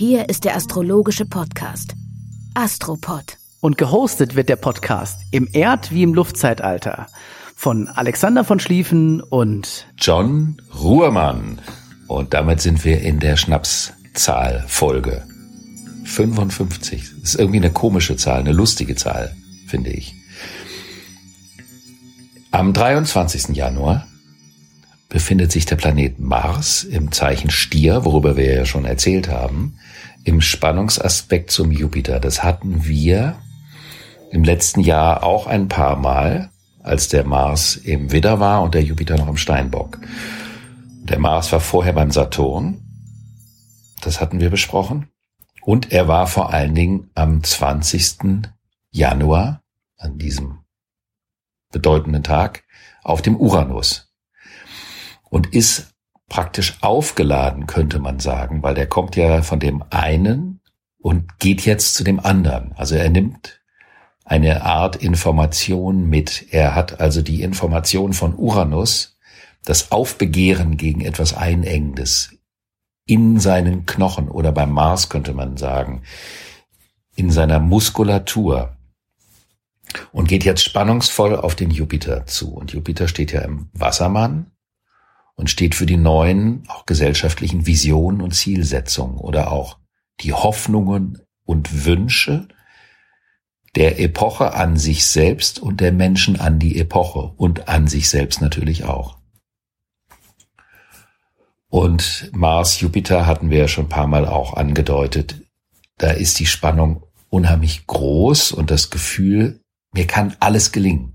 Hier ist der astrologische Podcast. Astropod. Und gehostet wird der Podcast im Erd- wie im Luftzeitalter von Alexander von Schlieffen und John Ruhrmann. Und damit sind wir in der Schnapszahl-Folge. 55. Das ist irgendwie eine komische Zahl, eine lustige Zahl, finde ich. Am 23. Januar befindet sich der Planet Mars im Zeichen Stier, worüber wir ja schon erzählt haben, im Spannungsaspekt zum Jupiter. Das hatten wir im letzten Jahr auch ein paar Mal, als der Mars im Widder war und der Jupiter noch im Steinbock. Der Mars war vorher beim Saturn. Das hatten wir besprochen. Und er war vor allen Dingen am 20. Januar, an diesem bedeutenden Tag, auf dem Uranus. Und ist praktisch aufgeladen, könnte man sagen, weil der kommt ja von dem einen und geht jetzt zu dem anderen. Also er nimmt eine Art Information mit. Er hat also die Information von Uranus, das Aufbegehren gegen etwas Einengendes in seinen Knochen oder beim Mars könnte man sagen, in seiner Muskulatur und geht jetzt spannungsvoll auf den Jupiter zu. Und Jupiter steht ja im Wassermann und steht für die neuen, auch gesellschaftlichen Visionen und Zielsetzungen oder auch die Hoffnungen und Wünsche der Epoche an sich selbst und der Menschen an die Epoche und an sich selbst natürlich auch. Und Mars, Jupiter hatten wir ja schon ein paar Mal auch angedeutet. Da ist die Spannung unheimlich groß und das Gefühl, mir kann alles gelingen.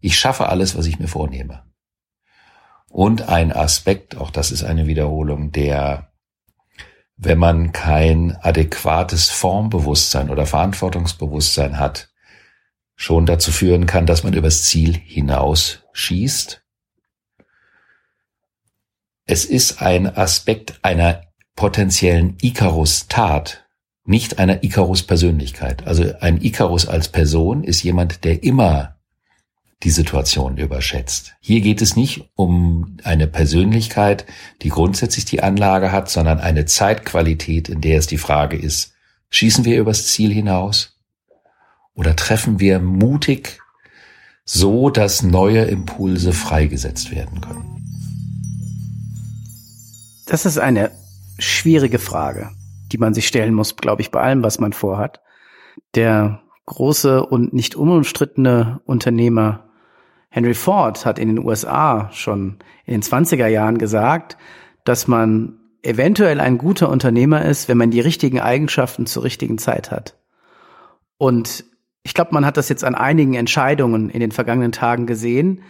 Ich schaffe alles, was ich mir vornehme. Und ein Aspekt, auch das ist eine Wiederholung, der, wenn man kein adäquates Formbewusstsein oder Verantwortungsbewusstsein hat, schon dazu führen kann, dass man übers Ziel hinaus schießt es ist ein Aspekt einer potenziellen Icarus-Tat, nicht einer Icarus-Persönlichkeit. Also ein Icarus als Person ist jemand, der immer die Situation überschätzt. Hier geht es nicht um eine Persönlichkeit, die grundsätzlich die Anlage hat, sondern eine Zeitqualität, in der es die Frage ist, schießen wir übers Ziel hinaus oder treffen wir mutig so, dass neue Impulse freigesetzt werden können? Das ist eine schwierige Frage, die man sich stellen muss, glaube ich, bei allem, was man vorhat. Der große und nicht unumstrittene Unternehmer Henry Ford hat in den USA schon in den 20er Jahren gesagt, dass man eventuell ein guter Unternehmer ist, wenn man die richtigen Eigenschaften zur richtigen Zeit hat. Und ich glaube, man hat das jetzt an einigen Entscheidungen in den vergangenen Tagen gesehen,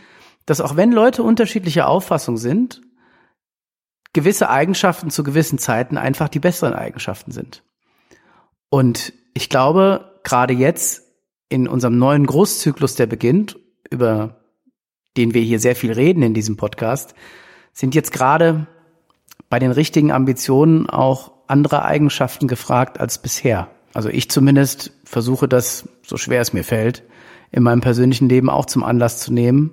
dass auch wenn Leute unterschiedlicher Auffassung sind gewisse Eigenschaften zu gewissen Zeiten einfach die besseren Eigenschaften sind. Und ich glaube, gerade jetzt in unserem neuen Großzyklus, der beginnt, über den wir hier sehr viel reden in diesem Podcast, sind jetzt gerade bei den richtigen Ambitionen auch andere Eigenschaften gefragt als bisher. Also ich zumindest versuche das, so schwer es mir fällt, in meinem persönlichen Leben auch zum Anlass zu nehmen,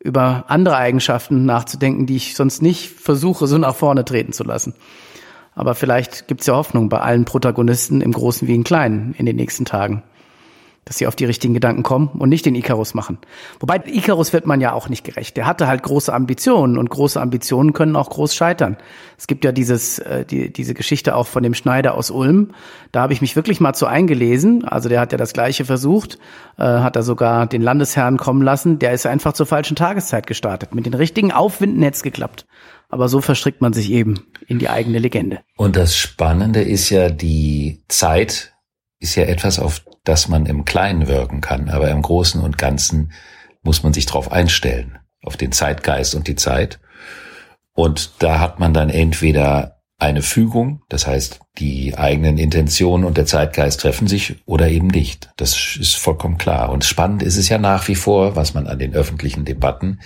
über andere Eigenschaften nachzudenken, die ich sonst nicht versuche, so nach vorne treten zu lassen. Aber vielleicht gibt es ja Hoffnung bei allen Protagonisten im Großen wie im Kleinen in den nächsten Tagen dass sie auf die richtigen Gedanken kommen und nicht den Icarus machen. Wobei Icarus wird man ja auch nicht gerecht. Der hatte halt große Ambitionen und große Ambitionen können auch groß scheitern. Es gibt ja dieses äh, die, diese Geschichte auch von dem Schneider aus Ulm. Da habe ich mich wirklich mal zu eingelesen. Also der hat ja das Gleiche versucht, äh, hat er sogar den Landesherrn kommen lassen. Der ist einfach zur falschen Tageszeit gestartet. Mit den richtigen Aufwinden hätte es geklappt. Aber so verstrickt man sich eben in die eigene Legende. Und das Spannende ist ja die Zeit, ist ja etwas, auf das man im Kleinen wirken kann, aber im Großen und Ganzen muss man sich darauf einstellen, auf den Zeitgeist und die Zeit. Und da hat man dann entweder eine Fügung, das heißt, die eigenen Intentionen und der Zeitgeist treffen sich oder eben nicht. Das ist vollkommen klar. Und spannend ist es ja nach wie vor, was man an den öffentlichen Debatten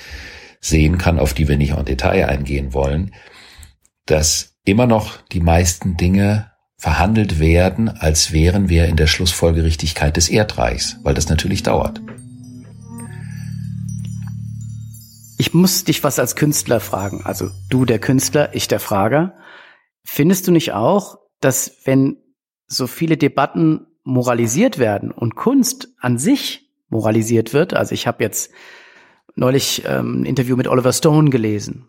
sehen kann, auf die wir nicht en Detail eingehen wollen, dass immer noch die meisten Dinge verhandelt werden, als wären wir in der Schlussfolgerichtigkeit des Erdreichs, weil das natürlich dauert. Ich muss dich was als Künstler fragen. Also du der Künstler, ich der Frager. Findest du nicht auch, dass wenn so viele Debatten moralisiert werden und Kunst an sich moralisiert wird, also ich habe jetzt neulich ähm, ein Interview mit Oliver Stone gelesen.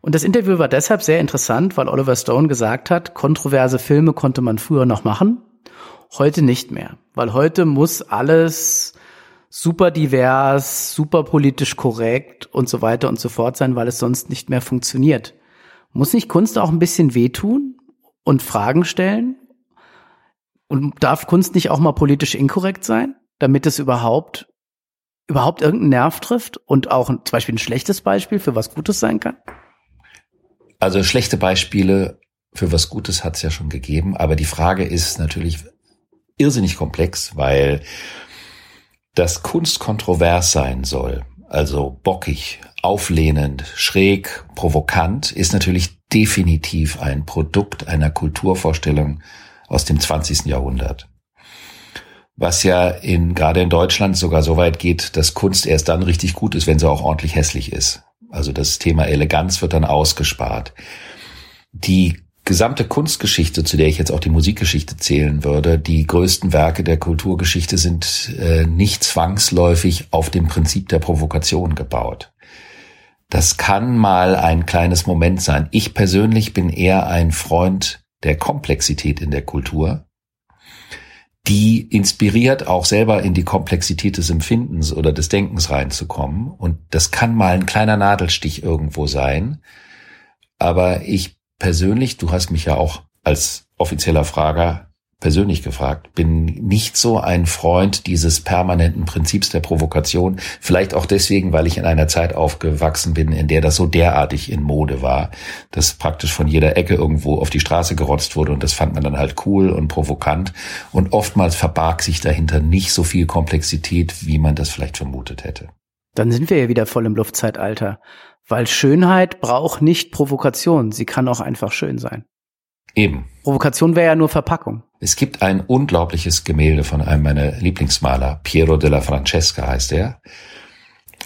Und das Interview war deshalb sehr interessant, weil Oliver Stone gesagt hat, kontroverse Filme konnte man früher noch machen, heute nicht mehr. Weil heute muss alles super divers, super politisch korrekt und so weiter und so fort sein, weil es sonst nicht mehr funktioniert. Muss nicht Kunst auch ein bisschen wehtun und Fragen stellen? Und darf Kunst nicht auch mal politisch inkorrekt sein, damit es überhaupt überhaupt irgendeinen Nerv trifft und auch zum Beispiel ein schlechtes Beispiel für was Gutes sein kann? Also schlechte Beispiele für was Gutes hat es ja schon gegeben, aber die Frage ist natürlich irrsinnig komplex, weil das Kunst kontrovers sein soll, also bockig, auflehnend, schräg, provokant, ist natürlich definitiv ein Produkt einer Kulturvorstellung aus dem 20. Jahrhundert was ja in, gerade in Deutschland sogar so weit geht, dass Kunst erst dann richtig gut ist, wenn sie auch ordentlich hässlich ist. Also das Thema Eleganz wird dann ausgespart. Die gesamte Kunstgeschichte, zu der ich jetzt auch die Musikgeschichte zählen würde, die größten Werke der Kulturgeschichte sind äh, nicht zwangsläufig auf dem Prinzip der Provokation gebaut. Das kann mal ein kleines Moment sein. Ich persönlich bin eher ein Freund der Komplexität in der Kultur die inspiriert, auch selber in die Komplexität des Empfindens oder des Denkens reinzukommen. Und das kann mal ein kleiner Nadelstich irgendwo sein. Aber ich persönlich, du hast mich ja auch als offizieller Frager persönlich gefragt, bin nicht so ein Freund dieses permanenten Prinzips der Provokation. Vielleicht auch deswegen, weil ich in einer Zeit aufgewachsen bin, in der das so derartig in Mode war, dass praktisch von jeder Ecke irgendwo auf die Straße gerotzt wurde und das fand man dann halt cool und provokant. Und oftmals verbarg sich dahinter nicht so viel Komplexität, wie man das vielleicht vermutet hätte. Dann sind wir ja wieder voll im Luftzeitalter. Weil Schönheit braucht nicht Provokation. Sie kann auch einfach schön sein. Eben. Provokation wäre ja nur Verpackung. Es gibt ein unglaubliches Gemälde von einem meiner Lieblingsmaler, Piero della Francesca heißt er.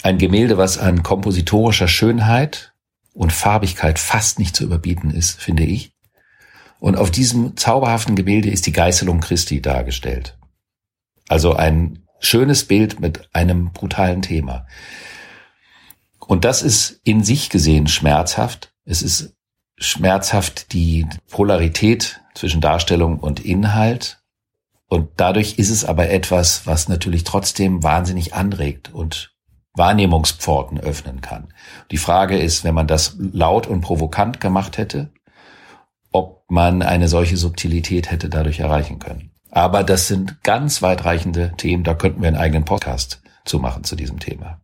Ein Gemälde, was an kompositorischer Schönheit und Farbigkeit fast nicht zu überbieten ist, finde ich. Und auf diesem zauberhaften Gemälde ist die Geißelung Christi dargestellt. Also ein schönes Bild mit einem brutalen Thema. Und das ist in sich gesehen schmerzhaft. Es ist schmerzhaft die Polarität zwischen Darstellung und Inhalt. Und dadurch ist es aber etwas, was natürlich trotzdem wahnsinnig anregt und Wahrnehmungspforten öffnen kann. Die Frage ist, wenn man das laut und provokant gemacht hätte, ob man eine solche Subtilität hätte dadurch erreichen können. Aber das sind ganz weitreichende Themen, da könnten wir einen eigenen Podcast zu machen zu diesem Thema.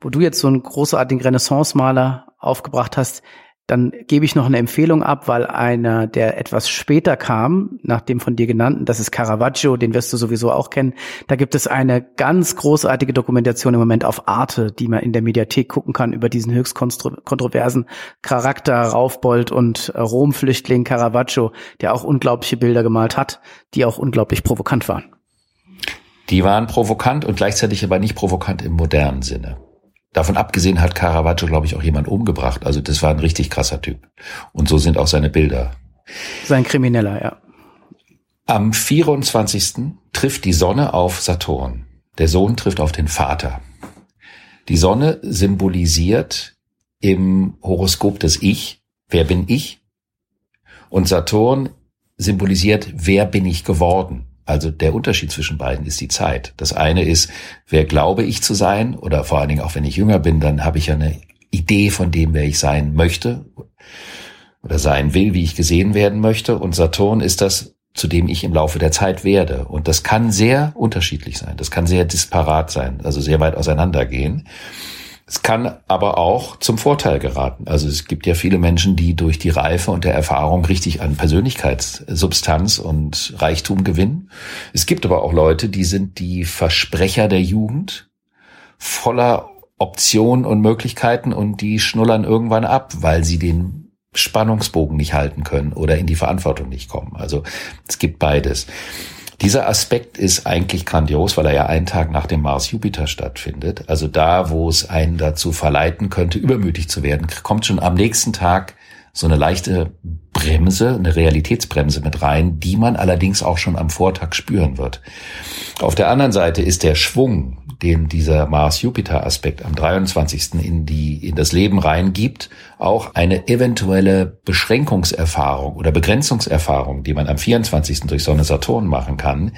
Wo du jetzt so einen großartigen Renaissance-Maler aufgebracht hast, dann gebe ich noch eine Empfehlung ab, weil einer, der etwas später kam, nach dem von dir genannten, das ist Caravaggio, den wirst du sowieso auch kennen. Da gibt es eine ganz großartige Dokumentation im Moment auf Arte, die man in der Mediathek gucken kann über diesen höchst kontroversen Charakter Raufbold und Rom-Flüchtling Caravaggio, der auch unglaubliche Bilder gemalt hat, die auch unglaublich provokant waren. Die waren provokant und gleichzeitig aber nicht provokant im modernen Sinne. Davon abgesehen hat Caravaggio, glaube ich, auch jemand umgebracht. Also das war ein richtig krasser Typ. Und so sind auch seine Bilder. Sein Krimineller, ja. Am 24. trifft die Sonne auf Saturn. Der Sohn trifft auf den Vater. Die Sonne symbolisiert im Horoskop des Ich, wer bin ich? Und Saturn symbolisiert, wer bin ich geworden? Also der Unterschied zwischen beiden ist die Zeit. Das eine ist, wer glaube ich zu sein, oder vor allen Dingen auch wenn ich jünger bin, dann habe ich ja eine Idee von dem, wer ich sein möchte oder sein will, wie ich gesehen werden möchte. Und Saturn ist das, zu dem ich im Laufe der Zeit werde. Und das kann sehr unterschiedlich sein. Das kann sehr disparat sein, also sehr weit auseinandergehen. Es kann aber auch zum Vorteil geraten. Also es gibt ja viele Menschen, die durch die Reife und der Erfahrung richtig an Persönlichkeitssubstanz und Reichtum gewinnen. Es gibt aber auch Leute, die sind die Versprecher der Jugend, voller Optionen und Möglichkeiten und die schnullern irgendwann ab, weil sie den Spannungsbogen nicht halten können oder in die Verantwortung nicht kommen. Also es gibt beides. Dieser Aspekt ist eigentlich grandios, weil er ja einen Tag nach dem Mars-Jupiter stattfindet. Also da, wo es einen dazu verleiten könnte, übermütig zu werden, kommt schon am nächsten Tag so eine leichte Bremse, eine Realitätsbremse mit rein, die man allerdings auch schon am Vortag spüren wird. Auf der anderen Seite ist der Schwung, den dieser Mars-Jupiter-Aspekt am 23. in die, in das Leben reingibt, auch eine eventuelle Beschränkungserfahrung oder Begrenzungserfahrung, die man am 24. durch Sonne-Saturn machen kann,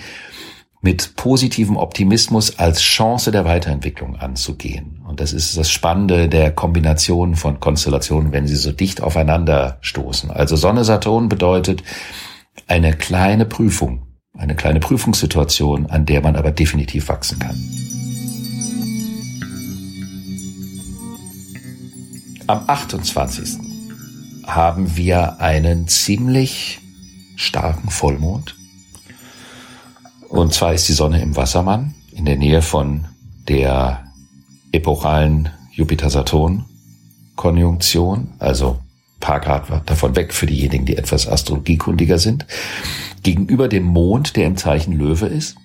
mit positivem Optimismus als Chance der Weiterentwicklung anzugehen. Und das ist das Spannende der Kombination von Konstellationen, wenn sie so dicht aufeinander stoßen. Also Sonne-Saturn bedeutet eine kleine Prüfung, eine kleine Prüfungssituation, an der man aber definitiv wachsen kann. Am 28. haben wir einen ziemlich starken Vollmond. Und zwar ist die Sonne im Wassermann in der Nähe von der epochalen Jupiter-Saturn-Konjunktion, also paar Grad davon weg für diejenigen, die etwas astrologiekundiger sind, gegenüber dem Mond, der im Zeichen Löwe ist.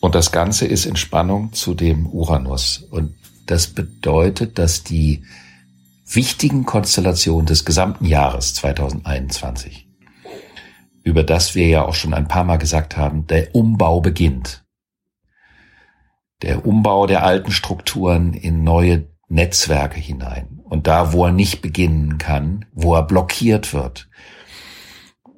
Und das Ganze ist in Spannung zu dem Uranus. Und das bedeutet, dass die wichtigen Konstellation des gesamten Jahres 2021, über das wir ja auch schon ein paar Mal gesagt haben, der Umbau beginnt. Der Umbau der alten Strukturen in neue Netzwerke hinein. Und da, wo er nicht beginnen kann, wo er blockiert wird,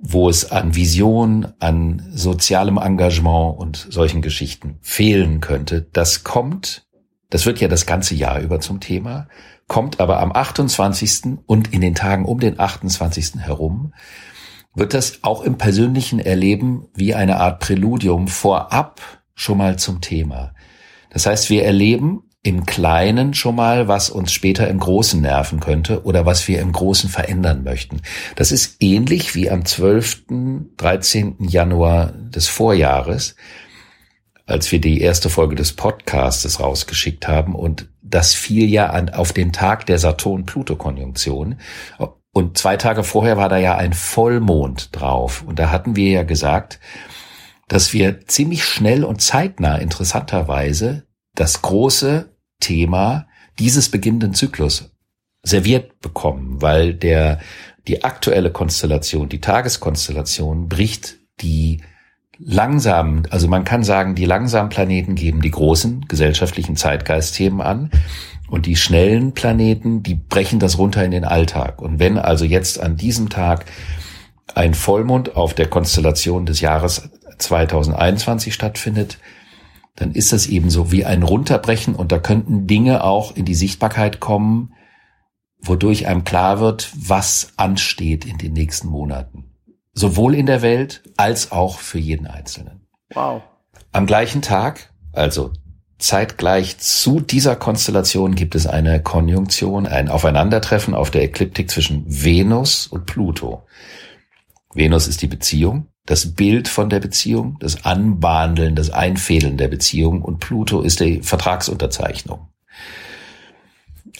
wo es an Vision, an sozialem Engagement und solchen Geschichten fehlen könnte, das kommt, das wird ja das ganze Jahr über zum Thema, kommt aber am 28. und in den Tagen um den 28. herum, wird das auch im persönlichen Erleben wie eine Art Präludium vorab schon mal zum Thema. Das heißt, wir erleben im Kleinen schon mal, was uns später im Großen nerven könnte oder was wir im Großen verändern möchten. Das ist ähnlich wie am 12., 13. Januar des Vorjahres, als wir die erste Folge des Podcastes rausgeschickt haben und das fiel ja an, auf den Tag der Saturn-Pluto-Konjunktion. Und zwei Tage vorher war da ja ein Vollmond drauf. Und da hatten wir ja gesagt, dass wir ziemlich schnell und zeitnah interessanterweise das große Thema dieses beginnenden Zyklus serviert bekommen, weil der, die aktuelle Konstellation, die Tageskonstellation bricht die langsam, also man kann sagen, die langsamen Planeten geben die großen gesellschaftlichen Zeitgeistthemen an und die schnellen Planeten, die brechen das runter in den Alltag. Und wenn also jetzt an diesem Tag ein Vollmond auf der Konstellation des Jahres 2021 stattfindet, dann ist das eben so wie ein Runterbrechen und da könnten Dinge auch in die Sichtbarkeit kommen, wodurch einem klar wird, was ansteht in den nächsten Monaten sowohl in der Welt als auch für jeden Einzelnen. Wow. Am gleichen Tag, also zeitgleich zu dieser Konstellation gibt es eine Konjunktion, ein Aufeinandertreffen auf der Ekliptik zwischen Venus und Pluto. Venus ist die Beziehung, das Bild von der Beziehung, das Anbahndeln, das Einfädeln der Beziehung und Pluto ist die Vertragsunterzeichnung.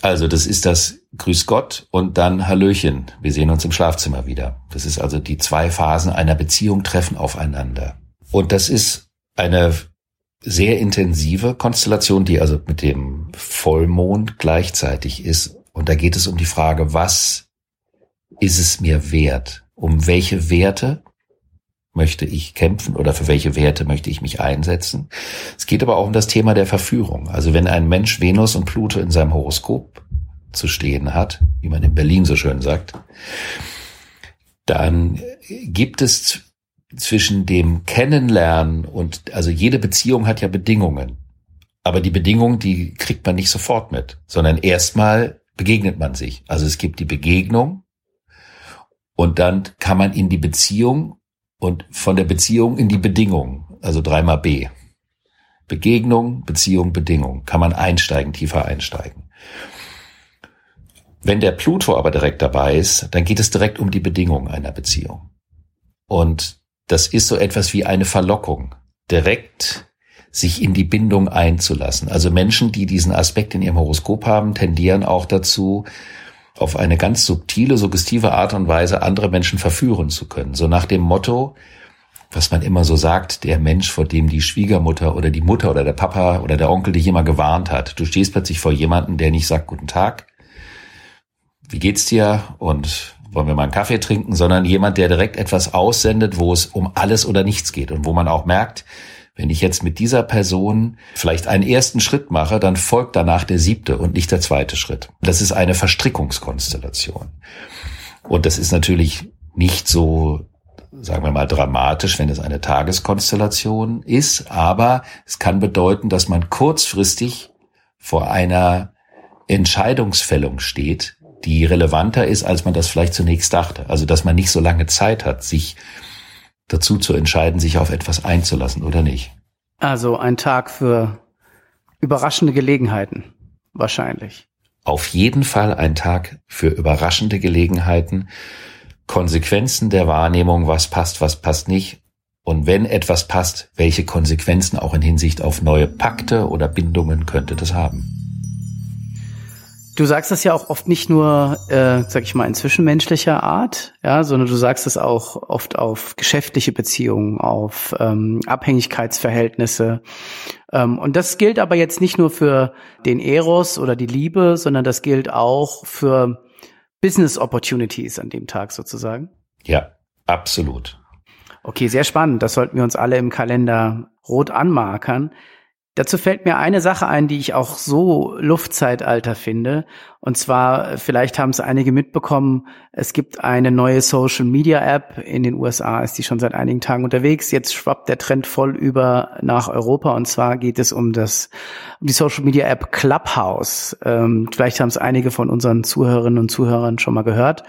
Also das ist das Grüß Gott und dann Hallöchen. Wir sehen uns im Schlafzimmer wieder. Das ist also die zwei Phasen einer Beziehung treffen aufeinander. Und das ist eine sehr intensive Konstellation, die also mit dem Vollmond gleichzeitig ist. Und da geht es um die Frage, was ist es mir wert? Um welche Werte möchte ich kämpfen oder für welche Werte möchte ich mich einsetzen? Es geht aber auch um das Thema der Verführung. Also wenn ein Mensch Venus und Pluto in seinem Horoskop zu stehen hat, wie man in Berlin so schön sagt, dann gibt es zwischen dem Kennenlernen und, also jede Beziehung hat ja Bedingungen. Aber die Bedingungen, die kriegt man nicht sofort mit, sondern erstmal begegnet man sich. Also es gibt die Begegnung und dann kann man in die Beziehung und von der Beziehung in die Bedingung, also dreimal B. Begegnung, Beziehung, Bedingung, kann man einsteigen, tiefer einsteigen. Wenn der Pluto aber direkt dabei ist, dann geht es direkt um die Bedingungen einer Beziehung. Und das ist so etwas wie eine Verlockung, direkt sich in die Bindung einzulassen. Also Menschen, die diesen Aspekt in ihrem Horoskop haben, tendieren auch dazu, auf eine ganz subtile, suggestive Art und Weise andere Menschen verführen zu können. So nach dem Motto, was man immer so sagt, der Mensch, vor dem die Schwiegermutter oder die Mutter oder der Papa oder der Onkel dich immer gewarnt hat. Du stehst plötzlich vor jemandem, der nicht sagt Guten Tag, wie geht's dir und wollen wir mal einen Kaffee trinken, sondern jemand, der direkt etwas aussendet, wo es um alles oder nichts geht und wo man auch merkt, wenn ich jetzt mit dieser Person vielleicht einen ersten Schritt mache, dann folgt danach der siebte und nicht der zweite Schritt. Das ist eine Verstrickungskonstellation. Und das ist natürlich nicht so, sagen wir mal, dramatisch, wenn es eine Tageskonstellation ist, aber es kann bedeuten, dass man kurzfristig vor einer Entscheidungsfällung steht, die relevanter ist, als man das vielleicht zunächst dachte. Also, dass man nicht so lange Zeit hat, sich dazu zu entscheiden, sich auf etwas einzulassen oder nicht. Also ein Tag für überraschende Gelegenheiten, wahrscheinlich. Auf jeden Fall ein Tag für überraschende Gelegenheiten, Konsequenzen der Wahrnehmung, was passt, was passt nicht. Und wenn etwas passt, welche Konsequenzen auch in Hinsicht auf neue Pakte oder Bindungen könnte das haben? Du sagst das ja auch oft nicht nur, äh, sag ich mal, in zwischenmenschlicher Art, ja, sondern du sagst es auch oft auf geschäftliche Beziehungen, auf ähm, Abhängigkeitsverhältnisse. Ähm, und das gilt aber jetzt nicht nur für den Eros oder die Liebe, sondern das gilt auch für Business Opportunities an dem Tag sozusagen. Ja, absolut. Okay, sehr spannend. Das sollten wir uns alle im Kalender rot anmarkern. Dazu fällt mir eine Sache ein, die ich auch so Luftzeitalter finde. Und zwar, vielleicht haben es einige mitbekommen, es gibt eine neue Social Media App. In den USA ist die schon seit einigen Tagen unterwegs. Jetzt schwappt der Trend voll über nach Europa. Und zwar geht es um das, um die Social Media App Clubhouse. Ähm, vielleicht haben es einige von unseren Zuhörerinnen und Zuhörern schon mal gehört.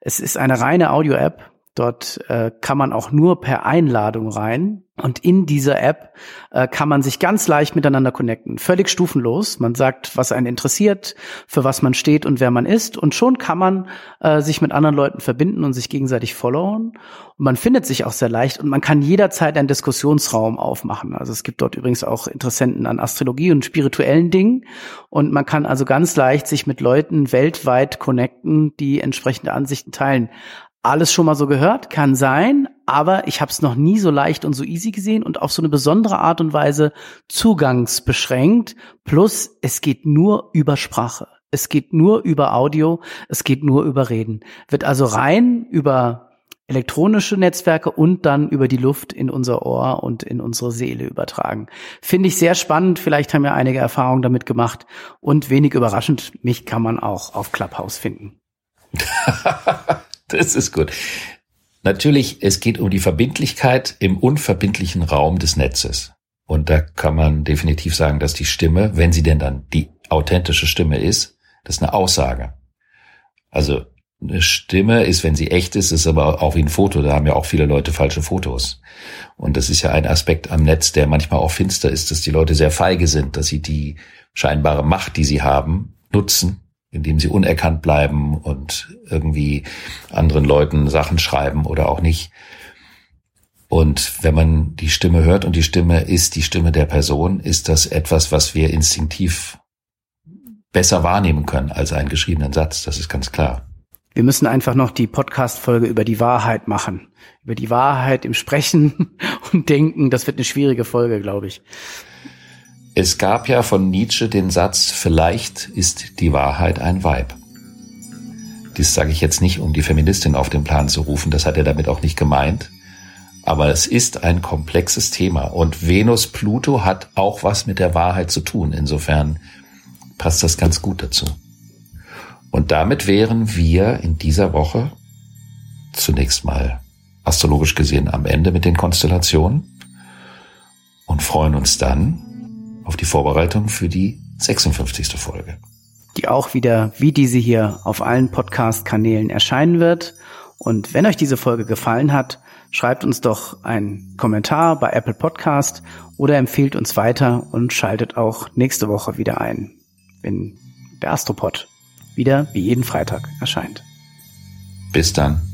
Es ist eine reine Audio-App Dort äh, kann man auch nur per Einladung rein. Und in dieser App äh, kann man sich ganz leicht miteinander connecten. Völlig stufenlos. Man sagt, was einen interessiert, für was man steht und wer man ist. Und schon kann man äh, sich mit anderen Leuten verbinden und sich gegenseitig followen. Und man findet sich auch sehr leicht und man kann jederzeit einen Diskussionsraum aufmachen. Also es gibt dort übrigens auch Interessenten an Astrologie und spirituellen Dingen. Und man kann also ganz leicht sich mit Leuten weltweit connecten, die entsprechende Ansichten teilen alles schon mal so gehört, kann sein, aber ich habe es noch nie so leicht und so easy gesehen und auf so eine besondere Art und Weise zugangsbeschränkt. Plus, es geht nur über Sprache. Es geht nur über Audio, es geht nur über Reden. Wird also rein über elektronische Netzwerke und dann über die Luft in unser Ohr und in unsere Seele übertragen. Finde ich sehr spannend. Vielleicht haben ja einige Erfahrungen damit gemacht und wenig überraschend, mich kann man auch auf Clubhouse finden. Das ist gut. Natürlich, es geht um die Verbindlichkeit im unverbindlichen Raum des Netzes. Und da kann man definitiv sagen, dass die Stimme, wenn sie denn dann die authentische Stimme ist, das ist eine Aussage. Also eine Stimme ist, wenn sie echt ist, ist aber auch wie ein Foto. Da haben ja auch viele Leute falsche Fotos. Und das ist ja ein Aspekt am Netz, der manchmal auch finster ist, dass die Leute sehr feige sind, dass sie die scheinbare Macht, die sie haben, nutzen, indem sie unerkannt bleiben und irgendwie anderen Leuten Sachen schreiben oder auch nicht. Und wenn man die Stimme hört und die Stimme ist die Stimme der Person, ist das etwas, was wir instinktiv besser wahrnehmen können als einen geschriebenen Satz. Das ist ganz klar. Wir müssen einfach noch die Podcast-Folge über die Wahrheit machen. Über die Wahrheit im Sprechen und Denken. Das wird eine schwierige Folge, glaube ich. Es gab ja von Nietzsche den Satz, vielleicht ist die Wahrheit ein Weib. Dies sage ich jetzt nicht, um die Feministin auf den Plan zu rufen, das hat er damit auch nicht gemeint. Aber es ist ein komplexes Thema und Venus Pluto hat auch was mit der Wahrheit zu tun. Insofern passt das ganz gut dazu. Und damit wären wir in dieser Woche zunächst mal astrologisch gesehen am Ende mit den Konstellationen und freuen uns dann auf die Vorbereitung für die 56. Folge. Die auch wieder wie diese hier auf allen Podcast-Kanälen erscheinen wird. Und wenn euch diese Folge gefallen hat, schreibt uns doch einen Kommentar bei Apple Podcast oder empfehlt uns weiter und schaltet auch nächste Woche wieder ein, wenn der Astropod, wieder wie jeden Freitag erscheint. Bis dann.